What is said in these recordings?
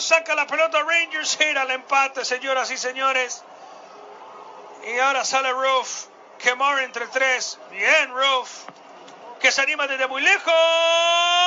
Saca la pelota Rangers, gira el empate, señoras y señores. Y ahora sale Roof, Kemar entre tres. Bien, Roof, que se anima desde muy lejos.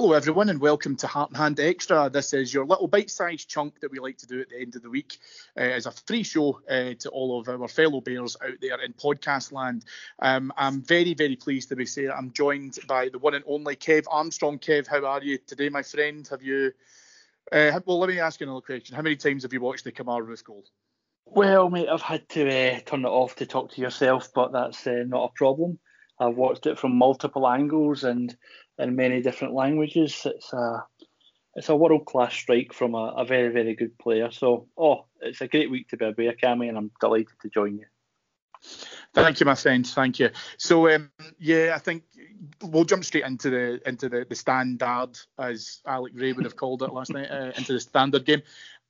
Hello, everyone, and welcome to Heart and Hand Extra. This is your little bite sized chunk that we like to do at the end of the week uh, as a free show uh, to all of our fellow Bears out there in podcast land. Um, I'm very, very pleased to be saying I'm joined by the one and only Kev Armstrong. Kev, how are you today, my friend? Have you. Uh, well, let me ask you another question. How many times have you watched the Kemar Roofe goal? Well, mate, I've had to uh, turn it off to talk to yourself, but that's uh, not a problem. I've watched it from multiple angles and in many different languages. It's a it's a world class strike from a, a, very very good player. So, oh, it's a great week to be a Bear, Cammy, and I'm delighted to join you. Thank you, my friend. Thank you. So, um, yeah, I think we'll jump straight into the into the, the standard, as Alec Ray would have called it last night, uh, into the standard game.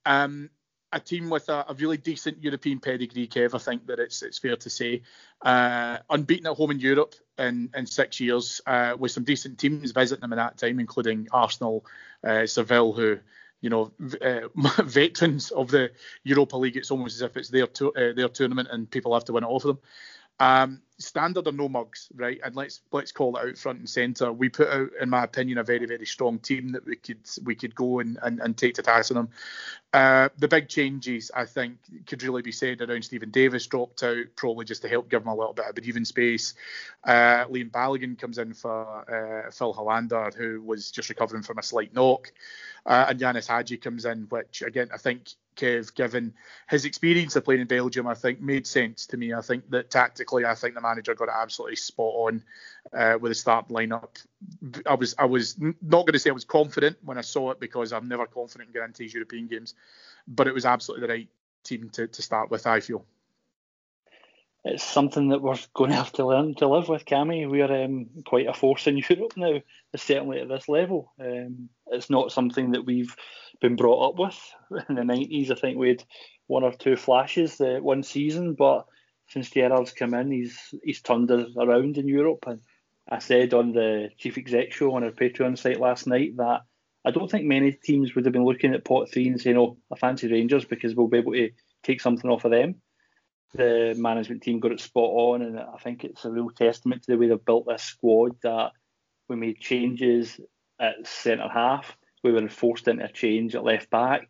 Um, a team with a, a, really decent European pedigree, Kev. I think that it's it's fair to say, uh, unbeaten at home in Europe in in six years, uh, with some decent teams visiting them in that time, including Arsenal, uh, Seville, who you know uh, veterans of the Europa League. It's almost as if it's their to, uh, their tournament and people have to win it off of them. Um, standard or no mugs, right? And let's let's call it out front and centre. We put out, in my opinion, a very very strong team that we could we could go and, and, and take to task on them. Uh, the big changes, I think, could really be said around Stephen Davis dropped out, probably just to help give him a little bit of breathing space. Uh, Leon Balogun comes in for uh, Phil Helander, who was just recovering from a slight knock. Uh, and Ianis Hagi comes in, which again I think Kev, given his experience of playing in Belgium, I think made sense to me. I think that tactically, I think the manager got it absolutely spot on uh, with the start lineup. I was I was not going to say I was confident when I saw it because I'm never confident in getting into these European games, but it was absolutely the right team to, to start with. I feel it's something that we're going to have to learn to live with, Cammy. We're um, quite a force in Europe now, certainly at this level. Um, it's not something that we've been brought up with. In the 90s, I think we had one or two flashes uh, one season, but since Gerrard's come in, he's he's turned us around in Europe. And I said on the chief exec show on our Patreon site last night that I don't think many teams would have been looking at pot three and saying, "Oh, I fancy Rangers," because we'll be able to take something off of them the management team got it spot on, and I think it's a real testament to the way they've built this squad that we made changes at centre half. We were forced into a change at left back.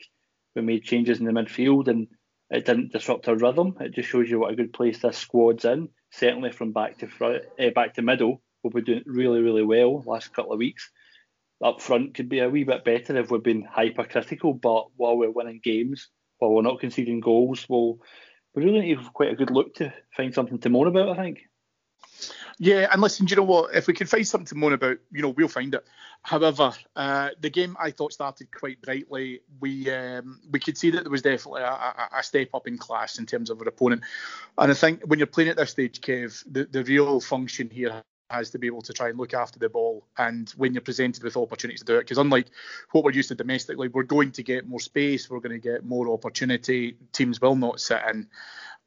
We made changes in the midfield, and it didn't disrupt our rhythm. It just shows you what a good place this squad's in. Certainly from back to front, eh, back to middle, we've been doing really, really well last couple of weeks. Up front could be a wee bit better if we've been hypercritical, but while we're winning games, while we're not conceding goals, we'll we really need quite a good look to find something to moan about. I think. Yeah, and listen, do you know what? If we can find something to moan about, you know, we'll find it. However, uh, the game I thought started quite brightly. We um, we could see that there was definitely a, a, step up in class in terms of our opponent, and I think when you're playing at this stage, Kev, the, the real function here has to be able to try and look after the ball and when you're presented with opportunities to do it because unlike what we're used to domestically we're going to get more space we're going to get more opportunity teams will not sit in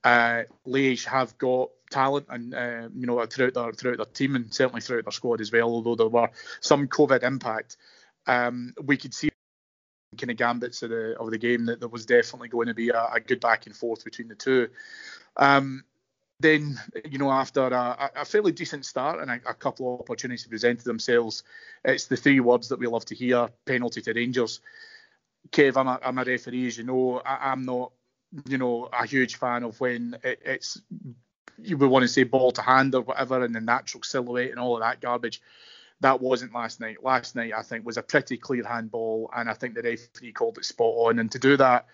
uh, Liège have got talent and uh, you know throughout their throughout their team and certainly throughout their squad as well. Although there were some COVID impact, um, we could see kind of gambits of the of the game that there was definitely going to be a, a good back and forth between the two. Um, then you know after a, a, fairly decent start and a, a, couple of opportunities presented themselves, it's the three words that we love to hear: penalty to Rangers. Kev, I'm a, I'm a referee, as you know. I, am not you know, a huge fan of when it, it's you would want to say ball to hand or whatever, and the natural silhouette and all of that garbage. That wasn't last night. Last night, I think, was a pretty clear handball, and I think the referee called it spot on. And to do that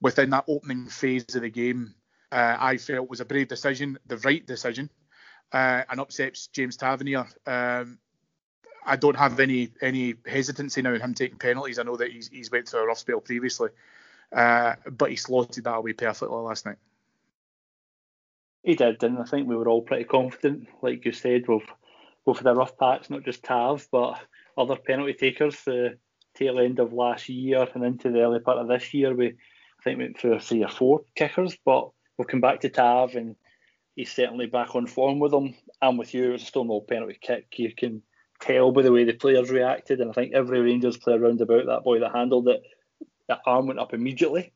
within that opening phase of the game, uh, I felt was a brave decision, the right decision, uh, and upsets James Tavernier. Um, I don't have any any hesitancy now in him taking penalties. I know that he's he's went through a rough spell previously, uh, but he slotted that away perfectly last night. He did, and I think we were all pretty confident. Like you said, we've we've a rough patch, not just Tav, but other penalty takers. The tail end of last year and into the early part of this year, we I think went through three or four kickers, but we'll come back to Tav, and he's certainly back on form with them. And with you, it it's still no penalty kick. You can tell by the way the players reacted, and I think every Rangers player round about that boy that handled it that arm went up immediately.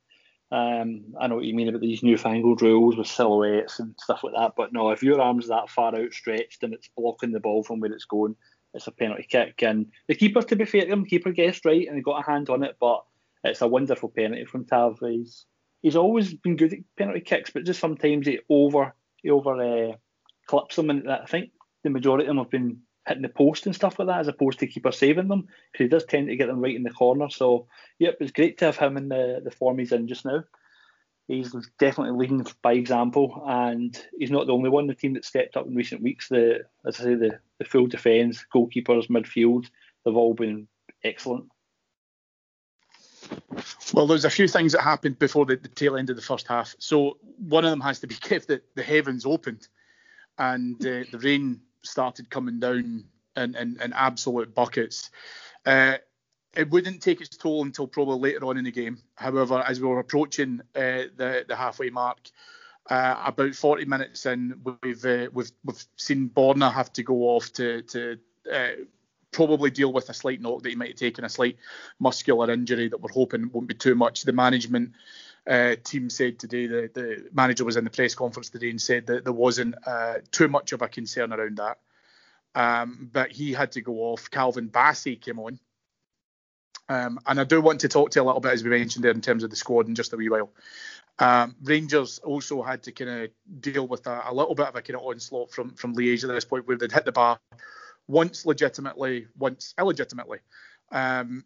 Um, I know what you mean about these newfangled rules with silhouettes and stuff like that, but no, if your arm's that far outstretched and it's blocking the ball from where it's going, it's a penalty kick. And the keeper, to be fair to him, keeper guessed right and he got a hand on it, but it's a wonderful penalty from Tav. He's, he's always been good at penalty kicks, but just sometimes he over he over uh, clips them, and I think the majority of them have been hitting the post and stuff like that, as opposed to keeper saving them, because he does tend to get them right in the corner. So, yep, it's great to have him in the, the form he's in just now. He's definitely leading by example, and he's not the only one in the team that stepped up in recent weeks. The, as I say, the, the full defence, goalkeepers, midfield, they've all been excellent. Well, there's a few things that happened before the, the tail end of the first half. So one of them has to be kept that the heavens opened and uh, the rain started coming down in, in, in absolute buckets. Uh, it wouldn't take its toll until probably later on in the game. However, as we were approaching uh, the the halfway mark, uh, about 40 minutes in, we've uh, we've we've seen Borna have to go off to to uh, probably deal with a slight knock that he might have taken, a slight muscular injury that we're hoping won't be too much. The management uh, team said today, the, the manager was in the press conference today and said that there wasn't uh, too much of a concern around that. Um, but he had to go off. Calvin Bassey came on. Um, and I do want to talk to you a little bit, as we mentioned there, in terms of the squad in just a wee while. Um, Rangers also had to kind of deal with a, a, little bit of a kind of onslaught from from Liège at this point, where they'd hit the bar once legitimately, once illegitimately. Um,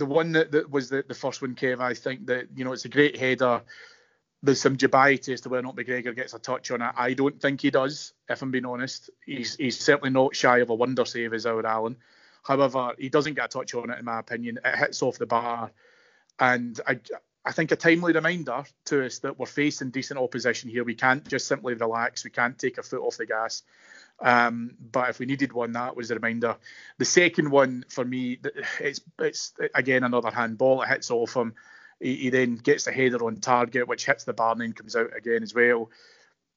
the one that, that was the, the first one, Kev, I think that, you know, it's a great header. There's some dubiety as to whether or not McGregor gets a touch on it. I don't think he does, if I'm being honest. He's he's certainly not shy of a wonder save as our Allan. However, he doesn't get a touch on it, in my opinion. It hits off the bar. And I, I think a timely reminder to us that we're facing decent opposition here. We can't just simply relax. We can't take our foot off the gas. Um, but if we needed one, that was the reminder. The second one for me, it's it's again another handball. It hits off him. He, he then gets the header on target, which hits the bar and then comes out again as well.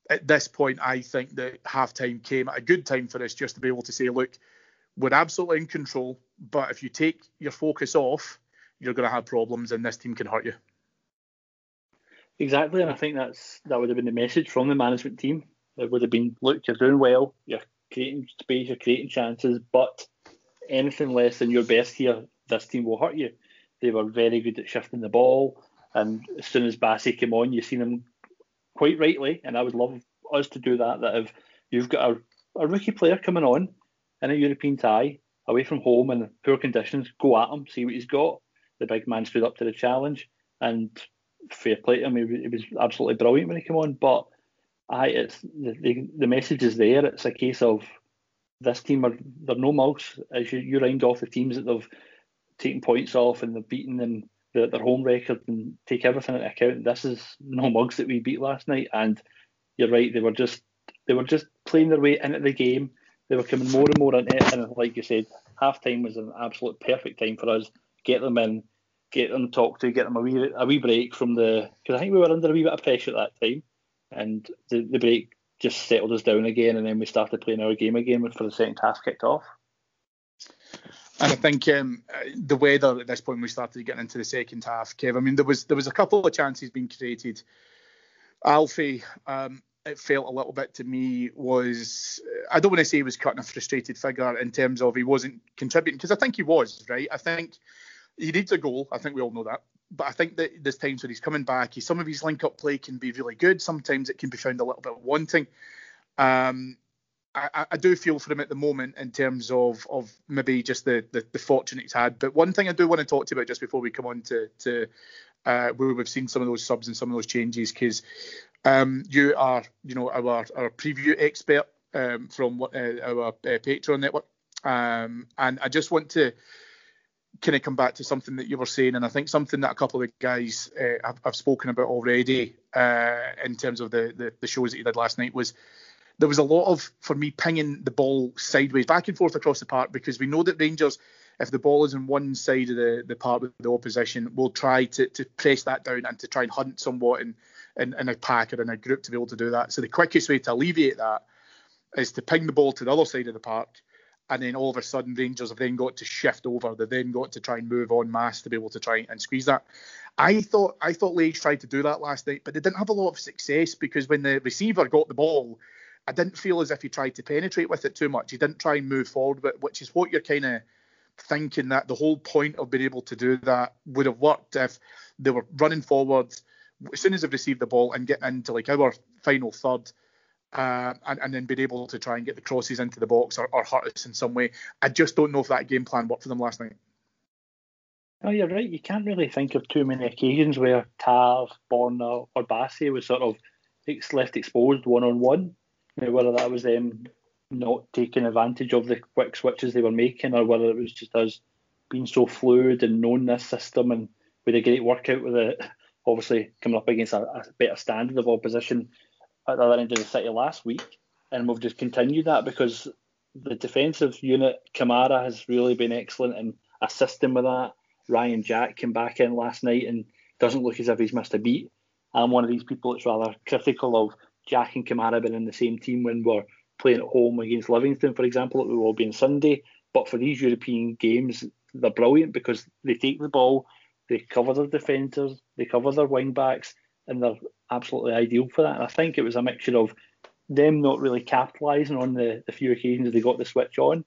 At this point, I think that half time came at a good time for us just to be able to say, look, we're absolutely in control, but if you take your focus off, you're going to have problems, and this team can hurt you. Exactly, and I think that's that would have been the message from the management team it would have been, look, you're doing well, you're creating space, you're creating chances, but anything less than your best here, this team will hurt you. They were very good at shifting the ball, and as soon as Bassey came on, you've seen him quite rightly, and I would love us to do that. That if you've got a, a rookie player coming on in a European tie, away from home in poor conditions, go at him, see what he's got. The big man stood up to the challenge, and fair play to him. He was absolutely brilliant when he came on. But I, it's the, the, the message is there. It's a case of this team are they're no mugs. As you, you round off the teams that they've taken points off and they've beaten and their, their home record and take everything into account. This is no mugs that we beat last night, and you're right. They were just they were just playing their way into the game. They were coming more and more into it, and like you said, half time was an absolute perfect time for us. Get them in, get them talked to, get them a wee a wee break from the because I think we were under a wee bit of pressure at that time, and the, the break just settled us down again, and then we started playing our game again for the second half kicked off. And I think um, the weather at this point we started getting into the second half, Kev. I mean, there was there was a couple of chances being created. Alfie, um, it felt a little bit to me was I don't want to say he was cutting a frustrated figure in terms of he wasn't contributing because I think he was right. I think he needs a goal. I think we all know that. But I think that there's times when he's coming back, he, some of his link up play can be really good. Sometimes it can be found a little bit wanting. Um, I, I, do feel for him at the moment in terms of of maybe just the, the, the fortune he's had. But one thing I do want to talk to you about just before we come on to to uh, where we've seen some of those subs and some of those changes, because um, you are you know our our preview expert um, from uh, our uh, Patreon network, um, and I just want to kind of come back to something that you were saying, and I think something that a couple of guys uh, have, have, spoken about already uh, in terms of the, the, the shows that you did last night was there was a lot of for me pinging the ball sideways back and forth across the park because we know that Rangers if the ball is on one side of the, the park with the opposition will try to, to press that down and to try and hunt somewhat in, in, in a pack or in a group to be able to do that. So the quickest way to alleviate that is to ping the ball to the other side of the park and then all of a sudden Rangers have then got to shift over. They then got to try and move on mass to be able to try and squeeze that. I thought I thought Liège tried to do that last night, but they didn't have a lot of success because when the receiver got the ball, I didn't feel as if he tried to penetrate with it too much. He didn't try and move forward with, which is what you're kind of thinking that the whole point of being able to do that would have worked if they were running forward as soon as they've received the ball and getting into like our final third. Uh, and, and, then being able to try and get the crosses into the box or, or hurt us in some way. I just don't know if that game plan worked for them last night. No, you're right. You can't really think of too many occasions where Tav, Borna, or Bassey was sort of left exposed one on one whether that was them not taking advantage of the quick switches they were making, or whether it was just us being so fluid and knowing this system and with a great workout with it, obviously coming up against a, a better standard of opposition at the other end of the city last week, and we've just continued that because the defensive unit, Kamara has really been excellent in assisting with that. Ryan Jack came back in last night and doesn't look as if he's missed a beat. I'm one of these people that's rather critical of Jack and Kamara being in the same team when we're playing at home against Livingston, for example, it will be on Sunday. But for these European games, they're brilliant because they take the ball, they cover their defenders, they cover their wing backs, and they're absolutely ideal for that. And I think it was a mixture of them not really capitalising on the, the few occasions they got the switch on,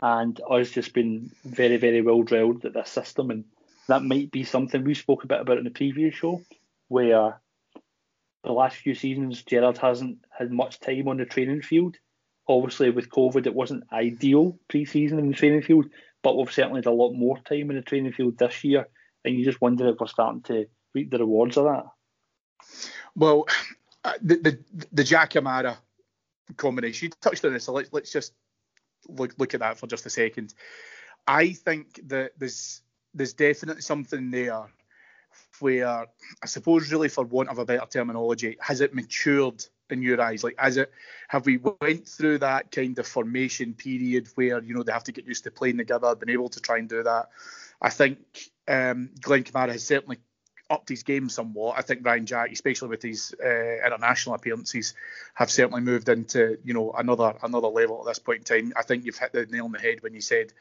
and us just being very, very well drilled at this system. And that might be something we spoke a bit about in the previous show, where the last few seasons, Gerrard hasn't had much time on the training field. Obviously, with COVID, it wasn't ideal pre-season in the training field, but we've certainly had a lot more time in the training field this year, and you just wonder if we're starting to reap the rewards of that. Well, uh, the the, the Jack Kamara combination, you touched on this, so let's let's just look look at that for just a second. I think that there's there's definitely something there where I suppose really for want of a better terminology, has it matured in your eyes? Like, has it have we went through that kind of formation period where you know they have to get used to playing together, been able to try and do that? I think um, Glenn Kamara has certainly upped his game somewhat. I think Ryan Jack, especially with his uh, international appearances, have certainly moved into you know another another level at this point in time. I think you've hit the nail on the head when you said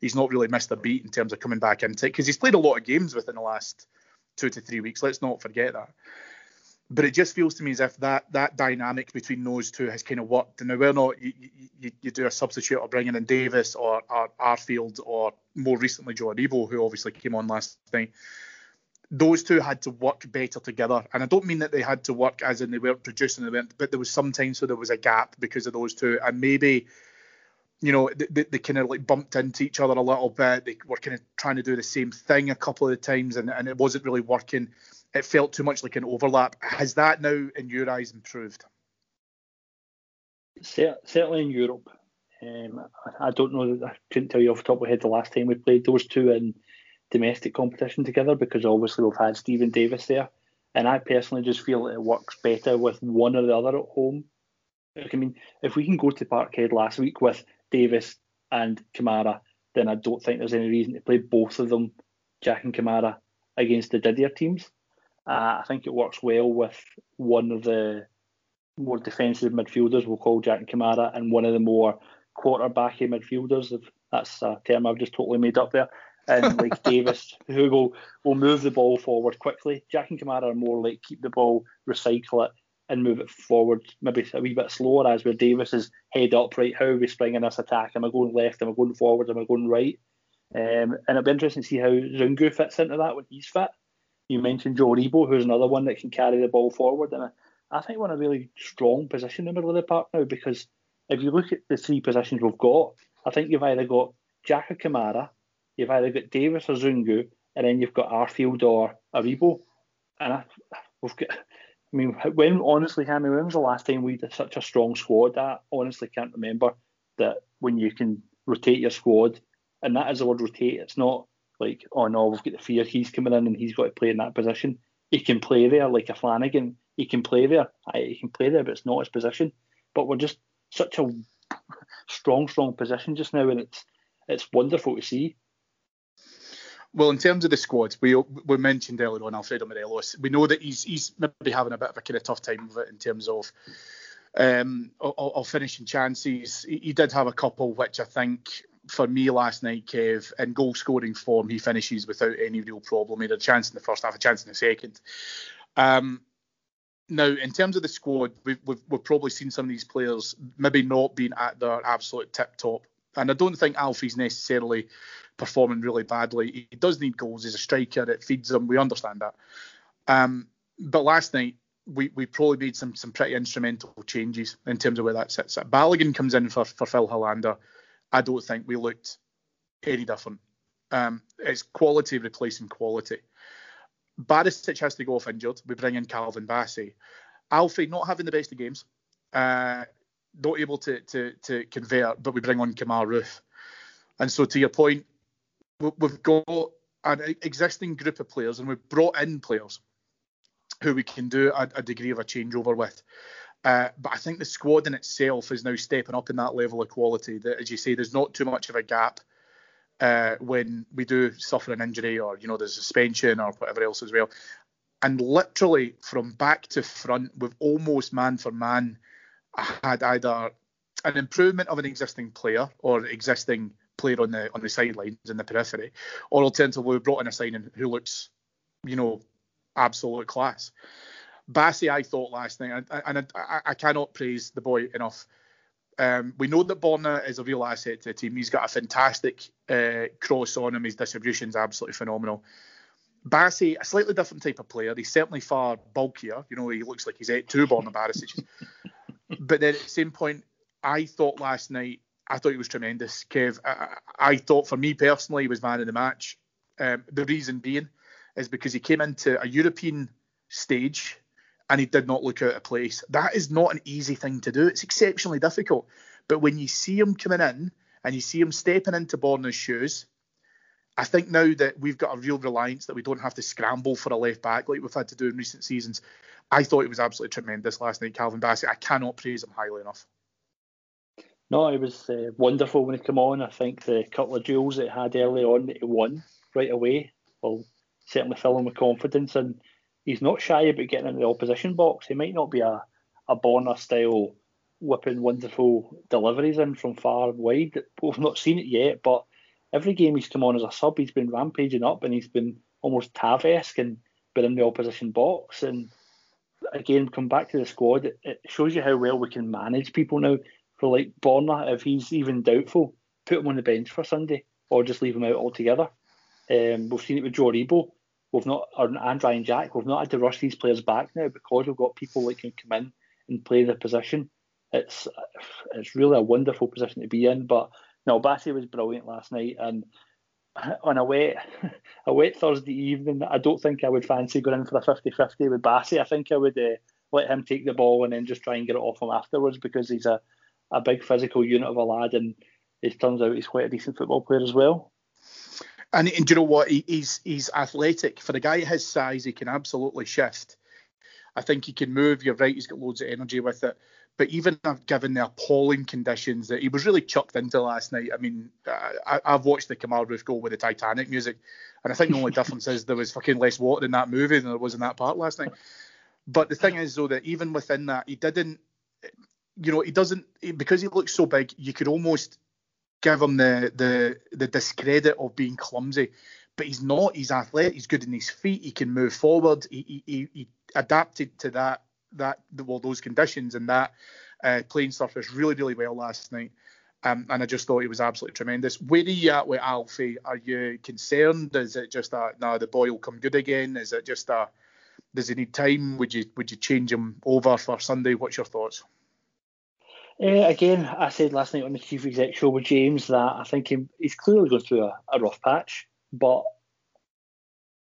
he's not really missed a beat in terms of coming back into it because he's played a lot of games within the last two to three weeks. Let's not forget that. But it just feels to me as if that that dynamic between those two has kind of worked. And now we're not you, you, you do a substitute or bringing in Davis or, or Arfield or more recently Joe Aribo, who obviously came on last night. Those two had to work better together, and I don't mean that they had to work as in they weren't producing, they but there was sometimes so there was a gap because of those two, and maybe you know, they, they kind of like bumped into each other a little bit. They were kind of trying to do the same thing a couple of times, and, and it wasn't really working. it felt too much like an overlap. Has that now, in your eyes, improved? Certainly in Europe. Um, I don't know. I couldn't tell you off the top of my head the last time we played those two in domestic competition together because obviously we've had Stephen Davis there, and I personally just feel it works better with one or the other at home. I mean, if we can go to Parkhead last week with Davis and Kamara, then I don't think there's any reason to play both of them, Jack and Kamara, against the Didier teams. Uh, I think it works well with one of the more defensive midfielders, we'll call Jack and Kamara, and one of the more quarterbacky midfielders. If that's a term I've just totally made up there. And like Davis, who will will move the ball forward quickly. Jack and Kamara are more like keep the ball, recycle it, and move it forward, maybe a wee bit slower. As where Davis is head up, right? How are we springing this attack? Am I going left? Am I going forward? Am I going right? Um, and it'll be interesting to see how Zungu fits into that when he's fit. You mentioned Joe Aribo, who's another one that can carry the ball forward, and I, I think we're in a really strong position in the middle of the park now because if you look at the three positions we've got, I think you've either got Jack or Kamara, you've either got Davis or Zungu, and then you've got Arfield or Aribo. And I, we've got, I mean, when honestly, Cammy, when was the last time we did such a strong squad? I honestly can't remember that when you can rotate your squad, and that is the word rotate. It's not like, oh no, we've got the fear he's coming in and he's got to play in that position. He can play there like a Flanagan. He can play there. He can play there, but it's not his position. But we're just such a strong, strong position just now, and it's it's wonderful to see. Well, in terms of the squad, we we mentioned earlier on Alfredo Morelos. We know that he's he's maybe having a bit of a kind of tough time with it in terms of um of, of finishing chances. He, he, did have a couple, which I think for me last night, Kev, in goal scoring form, he finishes without any real problem. He had a chance in the first half, a chance in the second. Um, now, in terms of the squad, we've, we've, we've, probably seen some of these players maybe not being at their absolute tip top. And I don't think Alfie's necessarily performing really badly. He does need goals. He's a striker. It feeds him. We understand that. Um, but last night, we, we probably made some some pretty instrumental changes in terms of where that sits. Balogun comes in for, for Phil Helander. I don't think we looked any different. Um, it's quality replacing quality. Barisic has to go off injured. We bring in Calvin Bassey. Alfie not having the best of games, uh, not able to, to to convert, but we bring on Kemar Roofe. And so to your point, we've got an existing group of players, and we've brought in players who we can do a, a degree of a changeover with. Uh, but I think the squad in itself is now stepping up in that level of quality. That, as you say, there's not too much of a gap uh, when we do suffer an injury or you know there's suspension or whatever else as well. And literally from back to front, we've almost man for man had either an improvement of an existing player or existing player on the on the sidelines in the periphery, or alternatively we brought in a signing who looks, you know, absolute class. Bassey, I thought last night, and I, I, cannot praise the boy enough um, we know that Borna is a real asset to the team. He's got a fantastic uh, cross on him. His distribution is absolutely phenomenal. Bassey, a slightly different type of player. He's certainly far bulkier. You know, he looks like he's ate two Borna Barisic. But then at the same point, I thought last night, I thought he was tremendous. Kev, I, I thought for me personally, he was man of the match. Um, the reason being is because he came into a European stage and he did not look out of place. That is not an easy thing to do. It's exceptionally difficult. But when you see him coming in and you see him stepping into Borna's shoes, I think now that we've got a real reliance that we don't have to scramble for a left back like we've had to do in recent seasons. I thought it was absolutely tremendous last night, Calvin Bassey. I cannot praise him highly enough. No, it was uh, wonderful when he came on. I think the couple of duels that he had early on that he won right away will certainly fill him with confidence. And he's not shy about getting in the opposition box. He might not be a, a Borna style whipping wonderful deliveries in from far and wide. We've not seen it yet, but every game he's come on as a sub, he's been rampaging up and he's been almost Tav-esque and been in the opposition box. And again, come back to the squad, it, shows you how well we can manage people now. For like Borna, if he's even doubtful, put him on the bench for Sunday or just leave him out altogether. Um, we've seen it with Joe Aribo. We've not, or and Ryan Jack, we've not had to rush these players back now because we've got people that can come in and play the position. It's it's really a wonderful position to be in. But no, Bassey was brilliant last night, and on a wet a wet Thursday evening, I don't think I would fancy going in for a 50-50 with Bassey. I think I would uh, let him take the ball and then just try and get it off him afterwards because he's a, a big physical unit of a lad and it turns out he's quite a decent football player as well. And, and do you know what? He, he's he's athletic for a guy his size. He can absolutely shift. I think he can move. You're right. He's got loads of energy with it. But even given the appalling conditions that he was really chucked into last night, I mean, I, have watched the Kemar Roofe goal with the Titanic music, and I think the only difference is there was fucking less water in that movie than there was in that part last night. But the thing is, though, that even within that, he didn't, you know, he doesn't because he looks so big. You could almost give him the the the discredit of being clumsy, but he's not. He's athletic. He's good in his feet. He can move forward. He he, he adapted to that that well those conditions and that uh, playing surface really really well last night. Um, and I just thought he was absolutely tremendous. Where are you at with Alfie? Are you concerned? Is it just that no? The boy will come good again? Is it just a does he need time? Would you would you change him over for Sunday? What's your thoughts? Uh, again, I said last night on the chief exec show with James that I think he, he's clearly going through a, a rough patch, but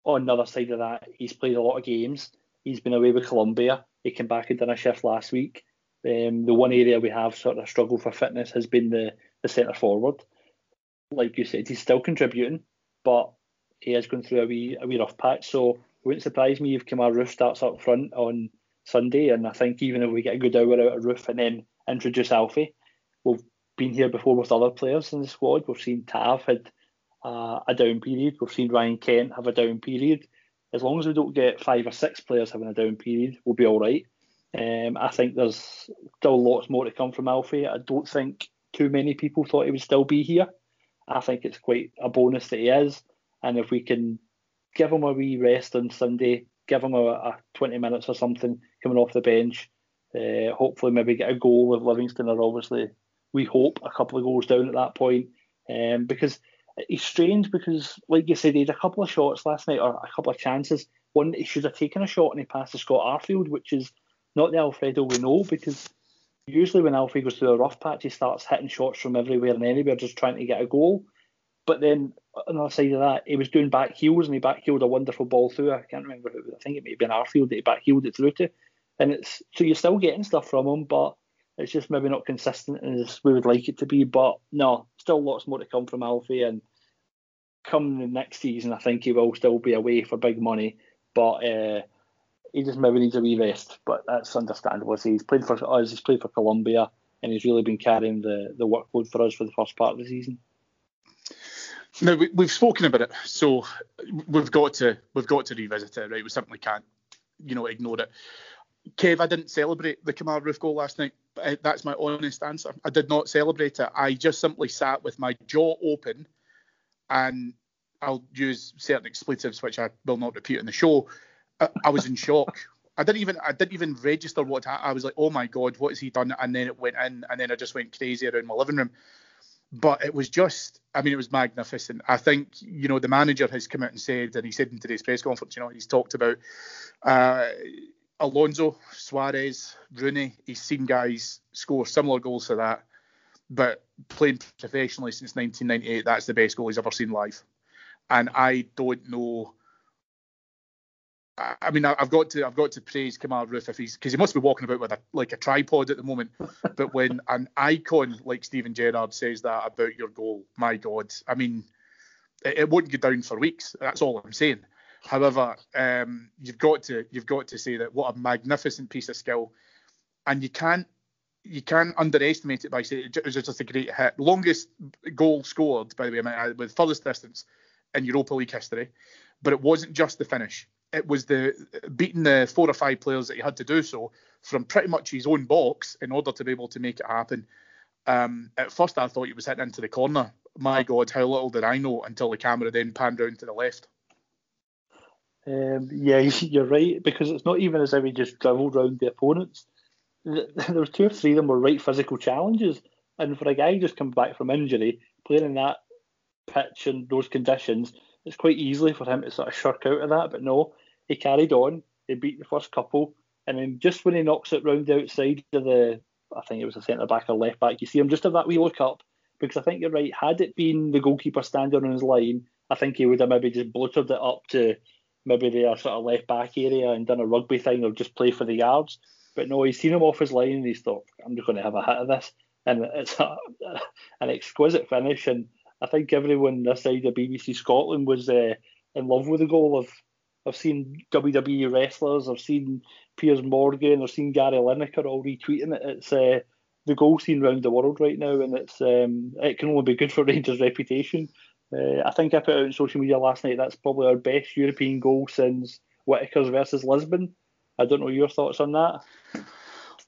on the other side of that, he's played a lot of games. He's been away with Colombia. He came back and done a shift last week. Um, the one area we have sort of struggled for fitness has been the, the centre forward. Like you said, he's still contributing, but he has going through a wee a wee rough patch. So it wouldn't surprise me if Kemar Roofe starts up front on Sunday. And I think even if we get a good hour out of Roofe and then introduce Alfie. We've been here before with other players in the squad. We've seen Tav had uh, a down period. We've seen Ryan Kent have a down period. As long as we don't get five or six players having a down period, we'll be all right. Um, I think there's still lots more to come from Alfie. I don't think too many people thought he would still be here. I think it's quite a bonus that he is. And if we can give him a wee rest on Sunday, give him a, a 20 minutes or something coming off the bench, uh, hopefully, maybe get a goal with Livingston, or obviously, we hope a couple of goals down at that point. Um, because he's strange because, like you said, he had a couple of shots last night, or a couple of chances. One, he should have taken a shot and he passed to Scott Arfield, which is not the Alfredo we know, because usually when Alfie goes through a rough patch, he starts hitting shots from everywhere and anywhere, just trying to get a goal. But then on the other side of that, he was doing back heels and he back heeled a wonderful ball through. I can't remember who. I think it may have been Arfield that he back heeled it through to and it's so you're still getting stuff from him, but it's just maybe not consistent as we would like it to be. But no, still lots more to come from Alfie, and come the next season, I think he will still be away for big money, but uh, he just maybe needs a wee rest. But that's understandable. He's played for us, he's played for Colombia, and he's really been carrying the the workload for us for the first part of the season. Now we, have spoken about it, so we've got to we've got to revisit it, right? We simply can't, you know, ignore it. Kev, I didn't celebrate the Kemar Roofe goal last night. Uh, that's my honest answer. I did not celebrate it. I just simply sat with my jaw open, and I'll use certain expletives which I will not repeat in the show. I, I was in shock. I didn't even I didn't even register what I, I was like. Oh my god, what has he done? And then it went in, and then I just went crazy around my living room. But it was just, I mean, it was magnificent. I think, you know, the manager has come out and said, and he said in today's press conference, you know, he's talked about uh, Alonso, Suarez, Rooney, he's seen guys score similar goals to that, but playing professionally since 1998, that's the best goal he's ever seen live. And I don't know. I mean, I've got to I've got to praise Kemar Roofe if he's because he must be walking about with a like a tripod at the moment. but when an icon like Steven Gerrard says that about your goal, my God, I mean, it, it wouldn't go down for weeks. That's all I'm saying. However, um, you've got to you've got to say that what a magnificent piece of skill, and you can't you can't underestimate it by saying it was just a great hit. Longest goal scored, by the way, with furthest distance in Europa League history. But it wasn't just the finish; it was the beating the four or five players that he had to do so from pretty much his own box in order to be able to make it happen. Um, at first, I thought he was hitting into the corner. My God, how little did I know until the camera then panned round to the left. Um, yeah, you're right because it's not even as if he just dribbled around the opponents. There was two or three of them were right physical challenges, and for a guy just come back from injury, playing in that pitch and those conditions, it's quite easily for him to sort of shirk out of that. But no, he carried on. He beat the first couple, and then just when he knocks it round the outside of the, I think it was a centre back or left back, you see him just have that wee look up because I think you're right. Had it been the goalkeeper standing on his line I think he would have maybe just blotted it up to maybe their sort of left back area and done a rugby thing or just play for the yards. But no, he's seen him off his line and he's thought, I'm just going to have a hit of this. And it's a, an exquisite finish. And I think everyone this side of BBC Scotland was uh, in love with the goal. Of I've seen WWE wrestlers, I've seen Piers Morgan, I've seen Gary Lineker all retweeting it. It's uh, the goal scene around the world right now, and it's um, it can only be good for Rangers' reputation. Uh, I think I put out on social media last night that's probably our best European goal since Whittaker's versus Lisbon. I don't know your thoughts on that.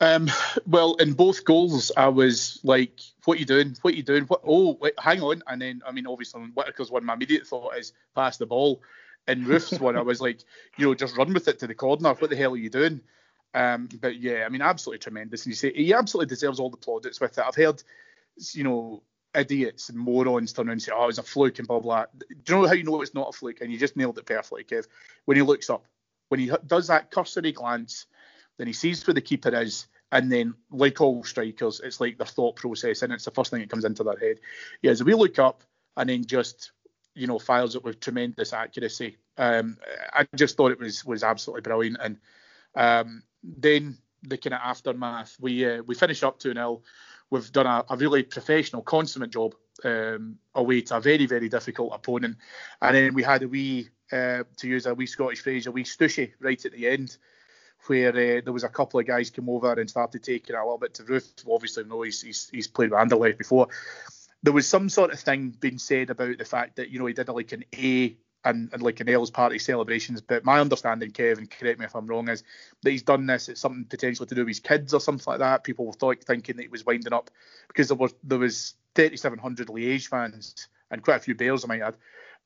Um, well, in both goals, I was like, "What are you doing? What are you doing? What? Oh, wait, hang on!" And then, I mean, obviously, Whittaker's one. My immediate thought is pass the ball. In Roofe's one, I was like, you know, just run with it to the corner. What the hell are you doing? Um, but yeah, I mean, absolutely tremendous. And you say he absolutely deserves all the plaudits with it. I've heard, you know, idiots and morons turn around and say, "Oh, it was a fluke," and blah blah. Do you know how you know it's not a fluke? And you just nailed it perfectly, Kev. When he looks up, when he does that cursory glance, then he sees where the keeper is, and then, like all strikers, it's like their thought process, and it's the first thing that comes into their head. Yeah, as we look up, and then just you know fires it with tremendous accuracy. Um, I just thought it was was absolutely brilliant, and um, then the kind of aftermath, we uh, we finish up two 0 We've done a, a, really professional, consummate job um, away to a very very difficult opponent, and then we had a wee, uh, to use a wee Scottish phrase, a wee stushy right at the end where uh, there was a couple of guys come over and started taking a little bit to Roofe. Obviously, no, he's, he's, he's played with Anderlecht before. There was some sort of thing being said about the fact that you know he did like an A and, and like an L's party celebrations. But my understanding, Kevin, correct me if I'm wrong, is that he's done this. It's something potentially to do with his kids or something like that. People were thinking that he was winding up because there was there was 3,700 Liège fans and quite a few Bears, I might add.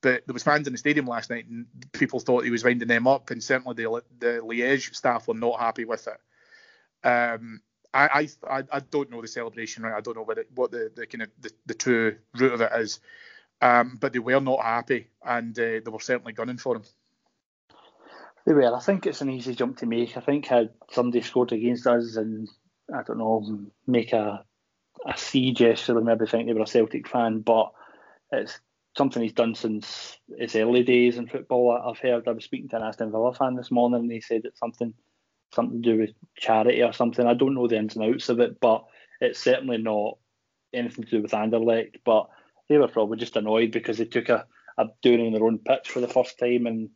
But there was fans in the stadium last night, and people thought he was winding them up, and certainly the the Liège staff were not happy with it. Um, I, I I don't know the celebration right. I don't know what it, what the, the kind of the, the true root of it is. Um, but they were not happy, and uh, they were certainly gunning for him. They were. I think it's an easy jump to make. I think had somebody scored against us and I don't know make a a C gesture, and maybe think they were a Celtic fan, but it's something he's done since his early days in football. I've heard. I was speaking to an Aston Villa fan this morning, and he said it's something something to do with charity or something. I don't know the ins and outs of it, but it's certainly not anything to do with Anderlecht. But they were probably just annoyed because they took a, a doing on their own pitch for the first time in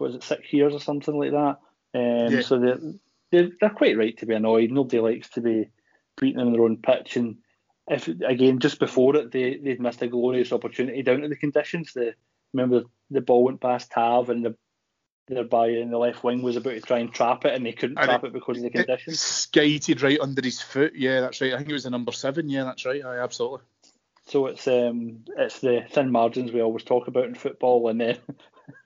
was it six years or something like that. Um, yeah. So they're, they're they're quite right to be annoyed. Nobody likes to be beaten on their own pitch. And if again just before it they they'd missed a glorious opportunity down to the conditions. The remember the ball went past Tav and the their buy in the left wing was about to try and trap it and they couldn't and trap it, it, because of the conditions. skated right under his foot. Yeah, that's right. I think it was the number seven. Yeah, that's right. I absolutely. So it's um it's the thin margins we always talk about in football, and then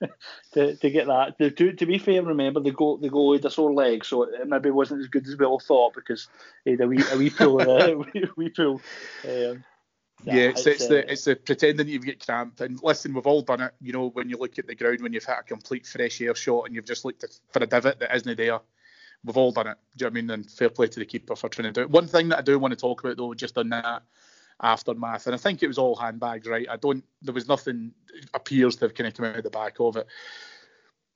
to, to get that to, to be fair, remember the goal the goal had a sore leg, so it maybe wasn't as good as we all thought because he had a wee a wee pull uh, wee, wee pull. Um, yeah, it's, it's, it's uh, the it's the pretending you've got cramp. And listen, we've all done it. You know, when you look at the ground when you've had a complete fresh air shot and you've just looked for a divot that isn't there. We've all done it. Do you know what I mean? And fair play to the keeper for trying to do it. One thing that I do want to talk about though, just on that aftermath. And I think it was all handbags, right? I don't. There was nothing appears to have kind of come out of the back of it.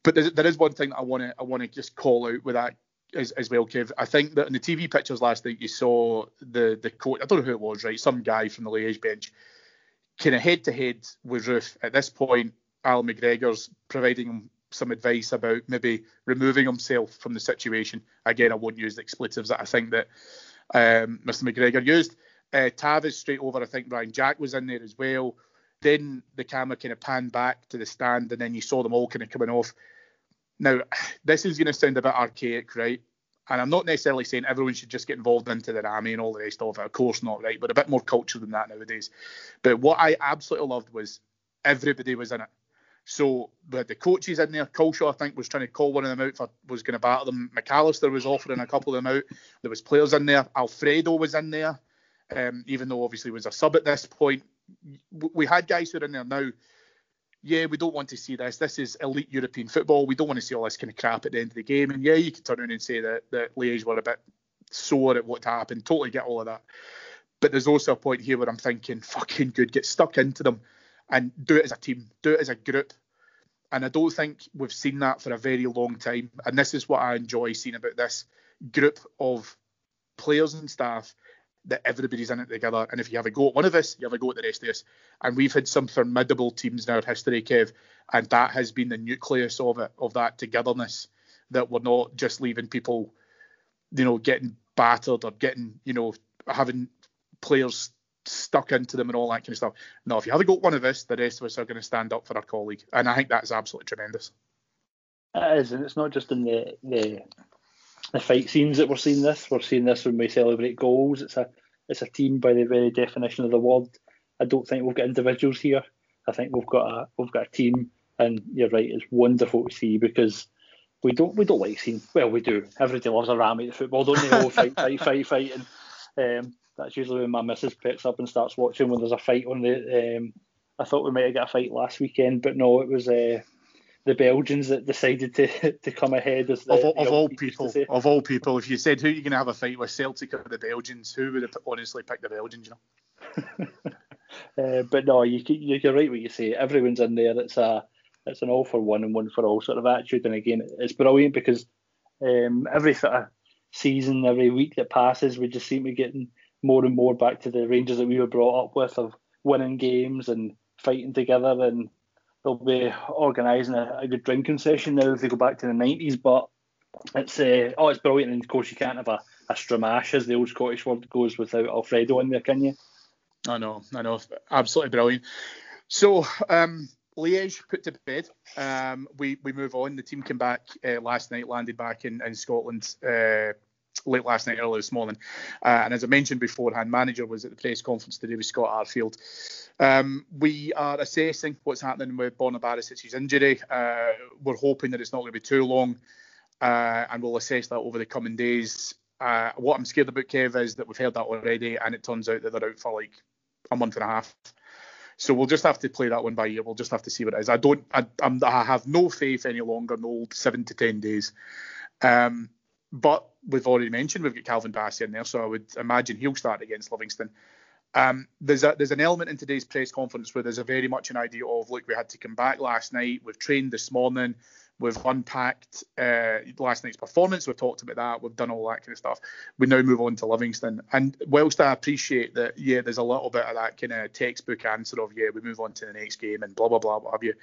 But there, is one thing that I want to I want to just call out with that as, as well, Kev. I think that in the TV pictures last night you saw the the coach. I don't know who it was, right? Some guy from the Liège bench, kind of head to head with Roofe. At this point, Al McGregor's providing him some advice about maybe removing himself from the situation. Again, I won't use the expletives that I think that um, Mr. McGregor used. Uh, Tavis straight over. I think Ryan Jack was in there as well. Then the camera kind of panned back to the stand, and then you saw them all kind of coming off. Now, this is going to sound a bit archaic, right? And I'm not necessarily saying everyone should just get involved into the army and all the rest of it. Of course not, right? But a bit more culture than that nowadays. But what I absolutely loved was everybody was in it. So we had the coaches in there. Culshaw, I think, was trying to call one of them out for was going to battle them. McAllister was offering a couple of them out. There was players in there. Alfredo was in there um, even though obviously was a sub at this point. We had guys who are in there now. Yeah, we don't want to see this. This is elite European football. We don't want to see all this kind of crap at the end of the game. And yeah, you can turn around and say that that Liège were a bit sore at what happened. Totally get all of that. But there's also a point here where I'm thinking, fucking good, get stuck into them and do it as a team, do it as a group. And I don't think we've seen that for a very long time. And this is what I enjoy seeing about this group of players and staff that everybody's in it together. And if you have a go at one of us, you have a go at the rest of us. And we've had some formidable teams in our history, Kev, and that has been the nucleus of it, of that togetherness, that we're not just leaving people, you know, getting battered or getting, you know, having players stuck into them and all that kind of stuff. No, if you have a go at one of us, the rest of us are going to stand up for our colleague. And I think that is absolutely tremendous. It is, and it's not just in the, the the fight scenes that we're seeing this. We're seeing this when we celebrate goals. It's a it's a team by the very definition of the word. I don't think we've got individuals here. I think we've got a we've got a team, and you're right. It's wonderful to see because we don't we don't like seeing. Well, we do. Everybody loves a ram at football, don't they? Oh, fight, fight, fight, fight, and um, that's usually when my missus picks up and starts watching when there's a fight on the. Um, I thought we might have got a fight last weekend, but no, it was. Uh, the Belgians that decided to, to come ahead as the, of, of all people. Of all people, if you said who are you going to have a fight with, Celtic or the Belgians, who would have honestly picked the Belgians? You know. uh, but no, you you're right what you say. Everyone's in there. It's a it's an all for one and one for all sort of attitude. And again, it's brilliant because um, every sort of season, every week that passes, we just seem to be getting more and more back to the Rangers that we were brought up with of winning games and fighting together and they'll be organising a, a, good drinking session now if they go back to the 90s. But it's uh, oh, it's brilliant. And of course, you can't have a, a stramash, as the old Scottish word goes, without Alfredo in there, can you? I know, I know, absolutely brilliant. So, um, Liège put to bed. Um, we we move on. The team came back uh, last night, landed back in in Scotland. Uh, late last night, early this morning. Uh, and as I mentioned beforehand, manager was at the press conference today with Scott Arfield. Um, we are assessing what's happening with Borna injury. Uh, we're hoping that it's not going to be too long, uh, and we'll assess that over the coming days. Uh, what I'm scared about, Kev, is that we've heard that already, and it turns out that they're out for like a month and a half. So we'll just have to play that one by ear. We'll just have to see what it is. I don't. I, I have no faith any longer in the old seven to ten days. Um, but we've already mentioned we've got Calvin Bassey in there, so I would imagine he'll start against Livingston. Um, there's a there's an element in today's press conference where there's a very much an idea of look we had to come back last night we've trained this morning we've unpacked uh, last night's performance we've talked about that we've done all that kind of stuff. We now move on to Livingston. And whilst I appreciate that yeah there's a little bit of that kind of textbook answer of yeah we move on to the next game and blah blah blah what have you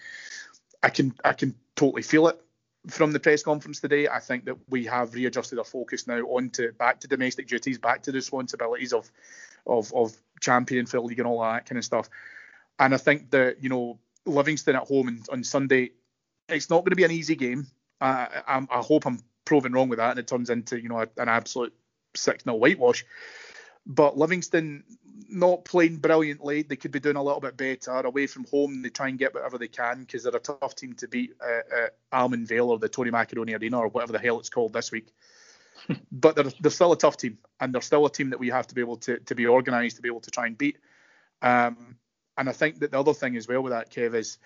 I can I can totally feel it from the press conference today, I think that we have readjusted our focus now onto back to domestic duties, back to the responsibilities of of of championing for the league and all that kind of stuff. And I think that you know Livingston at home and, on Sunday, it's not going to be an easy game. I, I, I hope I'm proven wrong with that, and it turns into you know an absolute six 0 whitewash. But Livingston not playing brilliantly. They could be doing a little bit better away from home. They try and get whatever they can because they're a tough team to beat at, at Almond Vale or the Tony Macaroni Arena or whatever the hell it's called this week. but they're, they're still a tough team, and they're still a team that we have to be able to, to be organised to be able to try and beat. Um, and I think that the other thing as well with that, Kev, is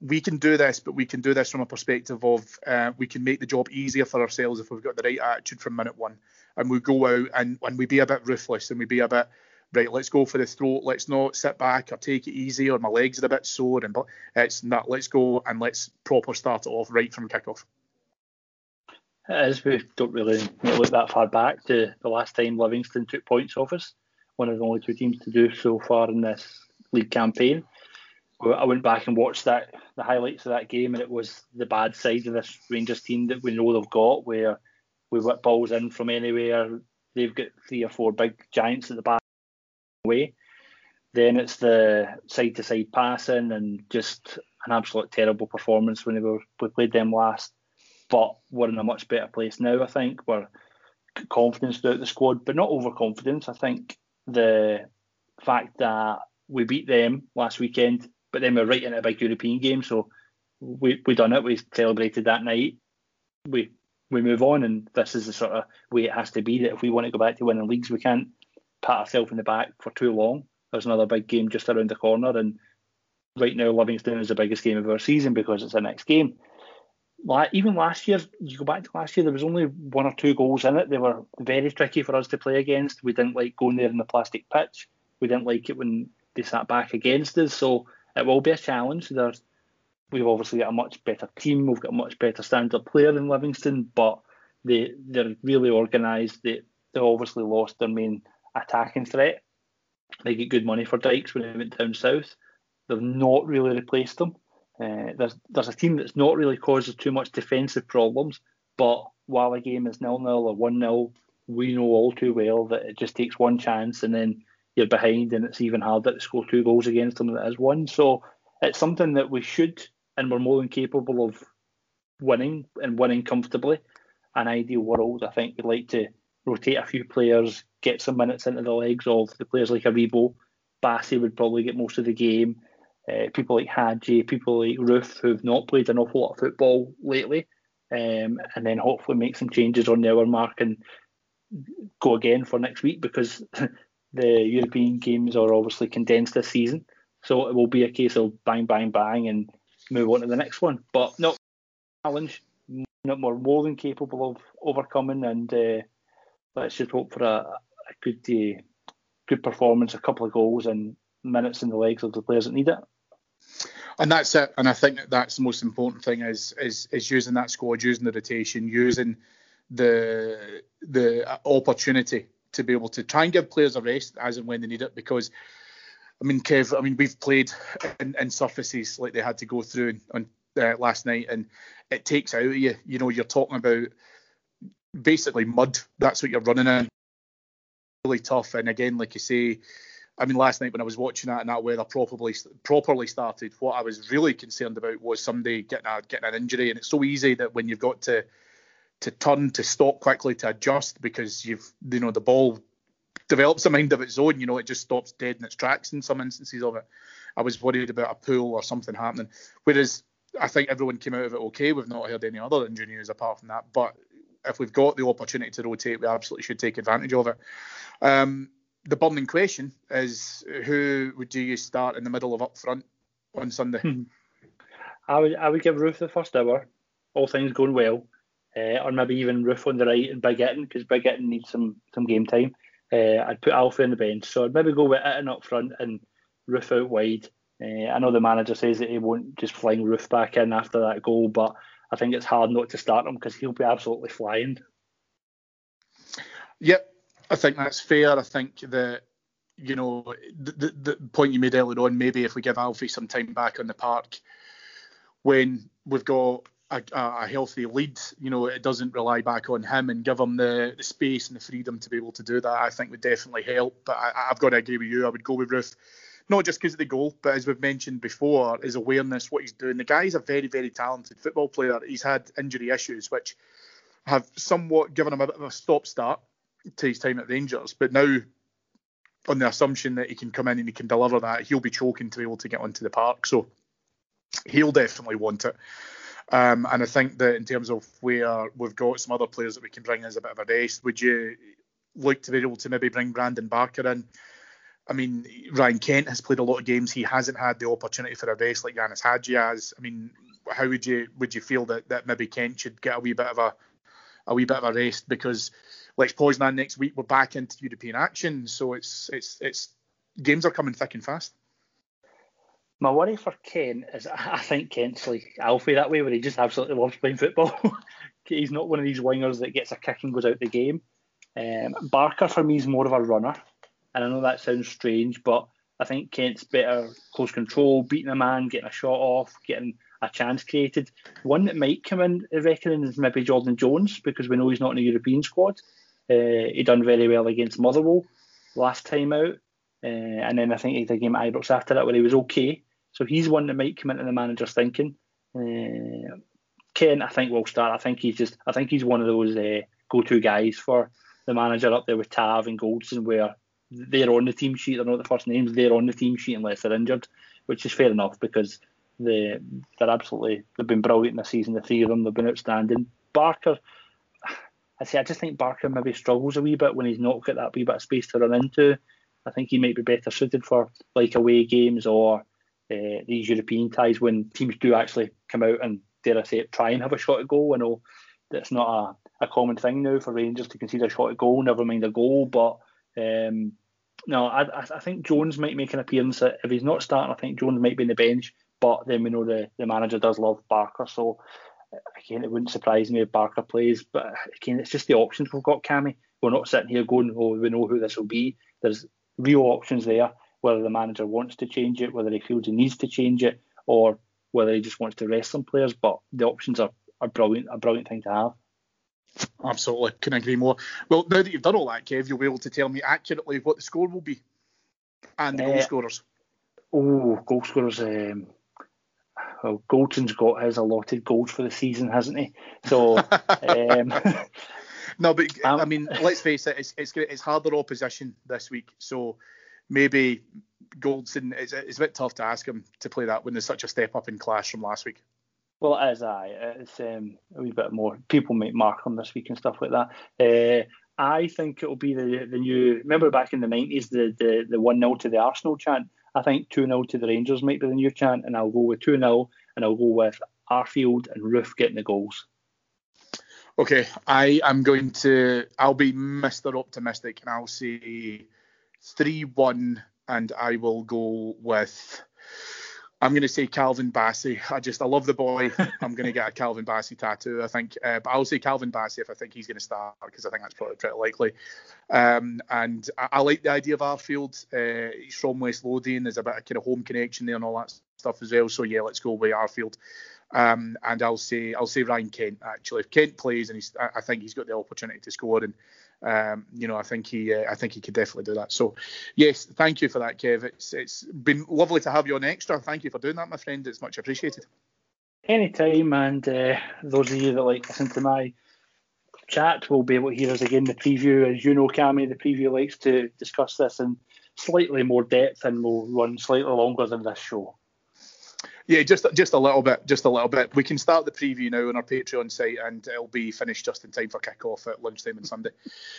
we can do this, but we can do this from a perspective of uh, we can make the job easier for ourselves if we've got the right attitude from minute one, and we go out and, and we be a bit ruthless and we be a bit right. Let's go for the throat. Let's not sit back or take it easy or my legs are a bit sore. And but it's not. Let's go and let's proper start it off right from kickoff. As we don't really look that far back to the last time Livingston took points off us, one of the only two teams to do so far in this league campaign. I went back and watched that the highlights of that game, and it was the bad side of this Rangers team that we know they've got, where we whip balls in from anywhere. They've got three or four big giants at the back way. Then it's the side to side passing and just an absolute terrible performance when we, were, we played them last but we're in a much better place now. I think we're confidence throughout the squad, but not overconfidence. I think the fact that we beat them last weekend, but then we're right in a big European game, so we we done it. We celebrated that night. We we move on, and this is the sort of way it has to be. That if we want to go back to winning leagues, we can't pat ourselves in the back for too long. There's another big game just around the corner, and right now Livingston is the biggest game of our season because it's the next game even last year, you go back to last year, there was only one or two goals in it. They were very tricky for us to play against. We didn't like going there in the plastic pitch. We didn't like it when they sat back against us. So it will be a challenge. There's we've obviously got a much better team. We've got a much better standard player than Livingston, but they they're really organised. They they obviously lost their main attacking threat. They get good money for Dykes when they went down south. They've not really replaced them. Uh, there's there's a team that's not really causing too much defensive problems, but while a game is nil nil or one 0 we know all too well that it just takes one chance and then you're behind, and it's even harder to score two goals against them than it is one. So it's something that we should and we're more than capable of winning and winning comfortably. An ideal world, I think we'd like to rotate a few players, get some minutes into the legs of the players like Aribo. Bassey would probably get most of the game. Uh, people like Hagi, people like Roofe, who've not played an awful lot of football lately, um, and then hopefully make some changes on the hour mark and go again for next week because the European games are obviously condensed this season. So it will be a case of bang, bang, bang, and move on to the next one. But no challenge, not more more than capable of overcoming, and uh, let's just hope for a, a good uh, good performance, a couple of goals, and minutes in the legs of the players that need it. And that's it. And I think that that's the most important thing is is is using that squad, using the rotation, using the the opportunity to be able to try and give players a rest as and when they need it because I mean, Kev, I mean, we've played in, in surfaces like they had to go through on uh, last night, and it takes out you. You know, you're talking about basically mud. That's what you're running in. Really tough. And again, like you say, I mean, last night when I was watching that and that weather properly properly started, what I was really concerned about was somebody getting a, getting an injury. And it's so easy that when you've got to to turn, to stop quickly, to adjust because you've you know the ball develops a mind of its own. You know, it just stops dead in its tracks in some instances of it. I was worried about a pull or something happening. Whereas I think everyone came out of it okay. We've not heard any other injury news apart from that. But if we've got the opportunity to rotate, we absolutely should take advantage of it. Um, the burning question is who would you start in the middle of up front on Sunday? Hmm. I would I would give Roofe the first hour, all things going well, uh, or maybe even Roofe on the right and Big Itten because Big Itten needs some some game time. Uh, I'd put Alfie on the bench, so I'd maybe go with Itten up front and Roofe out wide. Uh, I know the manager says that he won't just fling Roofe back in after that goal, but I think it's hard not to start him because he'll be absolutely flying. Yep, I think that's fair. I think that you know the, the, point you made earlier on. Maybe if we give Alfie some time back on the park, when we've got a, a, healthy lead, you know, it doesn't rely back on him and give him the, the space and the freedom to be able to do that. I think would definitely help. But I, have got to agree with you. I would go with Roofe, not just because of the goal, but as we've mentioned before, his awareness, what he's doing. The guy's a very, very talented football player. He's had injury issues which have somewhat given him a bit of a stop start to his time at Rangers. But now, on the assumption that he can come in and he can deliver that, he'll be choking to be able to get onto the park. So he'll definitely want it. Um, and I think that in terms of where we've got some other players that we can bring as a bit of a rest, would you look to be able to maybe bring Brandon Barker in? I mean, Ryan Kent has played a lot of games. He hasn't had the opportunity for a rest like Ianis Hagi has. I mean, how would you would you feel that, that maybe Kent should get a wee bit of a a wee bit of a rest because Lech Poznan next week we're back into European action, so it's it's it's games are coming thick and fast. My worry for Kent is I think Kent's like Alfie that way, where he just absolutely loves playing football. He's not one of these wingers that gets a kick and goes out the game. Um, Barker for me is more of a runner, and I know that sounds strange, but I think Kent's better close control, beating a man, getting a shot off, getting a chance created. One that might come in, I reckon, is maybe Jordan Jones because we know he's not in the European squad. Uh, he done very well against Motherwell last time out. Uh, and then I think he had a game at Ibrox after that where he was okay. So he's one that might come into the manager's thinking. Uh, Ken, I think will start. I think he's just. I think he's one of those uh, go-to guys for the manager up there with Tav and Goldson, where they're on the team sheet. They're not the first names. They're on the team sheet unless they're injured, which is fair enough because they they're absolutely they've been brilliant this season. The three of them they've been outstanding. Barker, I say I just think Barker maybe struggles a wee bit when he's not got that wee bit of space to run into. I think he might be better suited for like away games or uh, these European ties when teams do actually come out and dare I say it, try and have a shot at goal. I know that's not a, a common thing now for Rangers to concede a shot at goal, never mind a goal. But um, no, I, I think Jones might make an appearance. If he's not starting, I think Jones might be in the bench. But then we know the, the manager does love Barker, so again, it wouldn't surprise me if Barker plays. But again, it's just the options we've got, Cammy. We're not sitting here going, oh, we know who this will be. There's real options there, whether the manager wants to change it, whether he feels he needs to change it, or whether he just wants to rest some players. But the options are, are brilliant, a brilliant thing to have. Absolutely, couldn't agree more. Well, now that you've done all that, Kev, you'll be able to tell me accurately what the score will be and the uh, goal scorers. Oh, goal scorers. Um, well, Goldson's got his allotted goals for the season, hasn't he? So. um, no, but um, I mean, let's face it, it's, it's it's harder opposition this week, so maybe Goldson. It's, it's a bit tough to ask him to play that when there's such a step up in class from last week. Well, it is, I. It's um, a wee bit more. People might mark on this week and stuff like that. Uh, I think it'll be the the new. Remember back in the nineties, the the the one 0 to the Arsenal chant. I think 2 0 to the Rangers might be the new chant, and I'll go with 2 0, and I'll go with Arfield and Roofe getting the goals. Okay, I am going to. I'll be Mr. Optimistic, and I'll say 3 1, and I will go with. I'm going to say Calvin Bassey. I just I love the boy. I'm going to get a Calvin Bassey tattoo. I think, uh, but I'll say Calvin Bassey if I think he's going to start because I think that's probably pretty likely. Um, and I, I, like the idea of Arfield. Uh, he's from West Lothian. There's a bit of kind of home connection there and all that stuff as well. So yeah, let's go with Arfield. Um, and I'll say I'll say Ryan Kent actually. If Kent plays and he's, I think he's got the opportunity to score and um, you know, I think he, uh, I think he could definitely do that. So, yes, thank you for that, Kev. It's it's been lovely to have you on extra. Thank you for doing that, my friend. It's much appreciated. Anytime, and uh, those of you that like listen to my chat will be able to hear us again. The preview, as you know, Cammy, the preview likes to discuss this in slightly more depth and will run slightly longer than this show. Yeah, just just a little bit, just a little bit. We can start the preview now on our Patreon site, and it'll be finished just in time for kick-off at lunchtime on Sunday.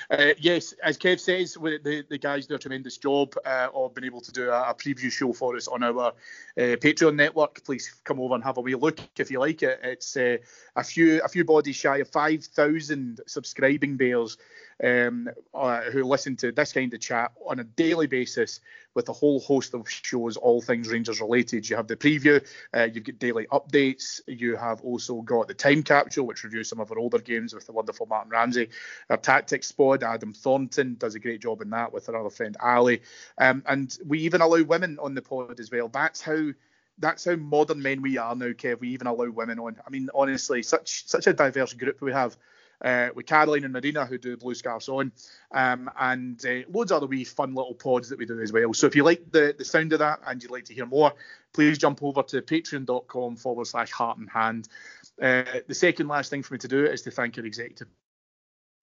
Uh, yes, as Kev says, the the guys do a tremendous job uh, of being able to do a, a, preview show for us on our uh, Patreon network. Please come over and have a wee look if you like it. It's uh, a few a few bodies shy of five thousand subscribing bears um, uh, who listen to this kind of chat on a daily basis with a whole host of shows, all things Rangers related. You have the preview, uh, you've got daily updates, you have also got the time capsule, which reviews some of our older games with the wonderful Martin Ramsey. Our tactics squad, Adam Thornton, does a great job in that with our other friend Ali. Um, and we even allow women on the pod as well. That's how that's how modern men we are now, Kev. We even allow women on. I mean, honestly, such such a diverse group we have uh, with Caroline and Marina who do Blue Scarves on, um, and uh, loads of other wee fun little pods that we do as well. So if you like the, the sound of that and you'd like to hear more, please jump over to patreon.com forward slash heart and hand. Uh, the second last thing for me to do is to thank our executive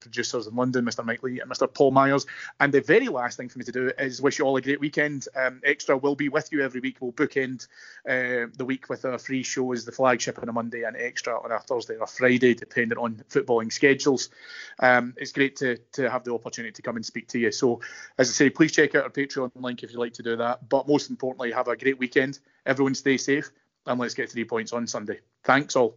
producers in London, Mr. Mike Lee and Mr. Paul Myers. And the very last thing for me to do is wish you all a great weekend. Um, Extra will be with you every week. We'll bookend uh, the week with our free shows, the flagship on a Monday and Extra on a Thursday or Friday, depending on footballing schedules. Um, it's great to, to have the opportunity to come and speak to you. So, as I say, please check out our Patreon link if you'd like to do that. But most importantly, have a great weekend. Everyone stay safe and let's get three points on Sunday. Thanks all.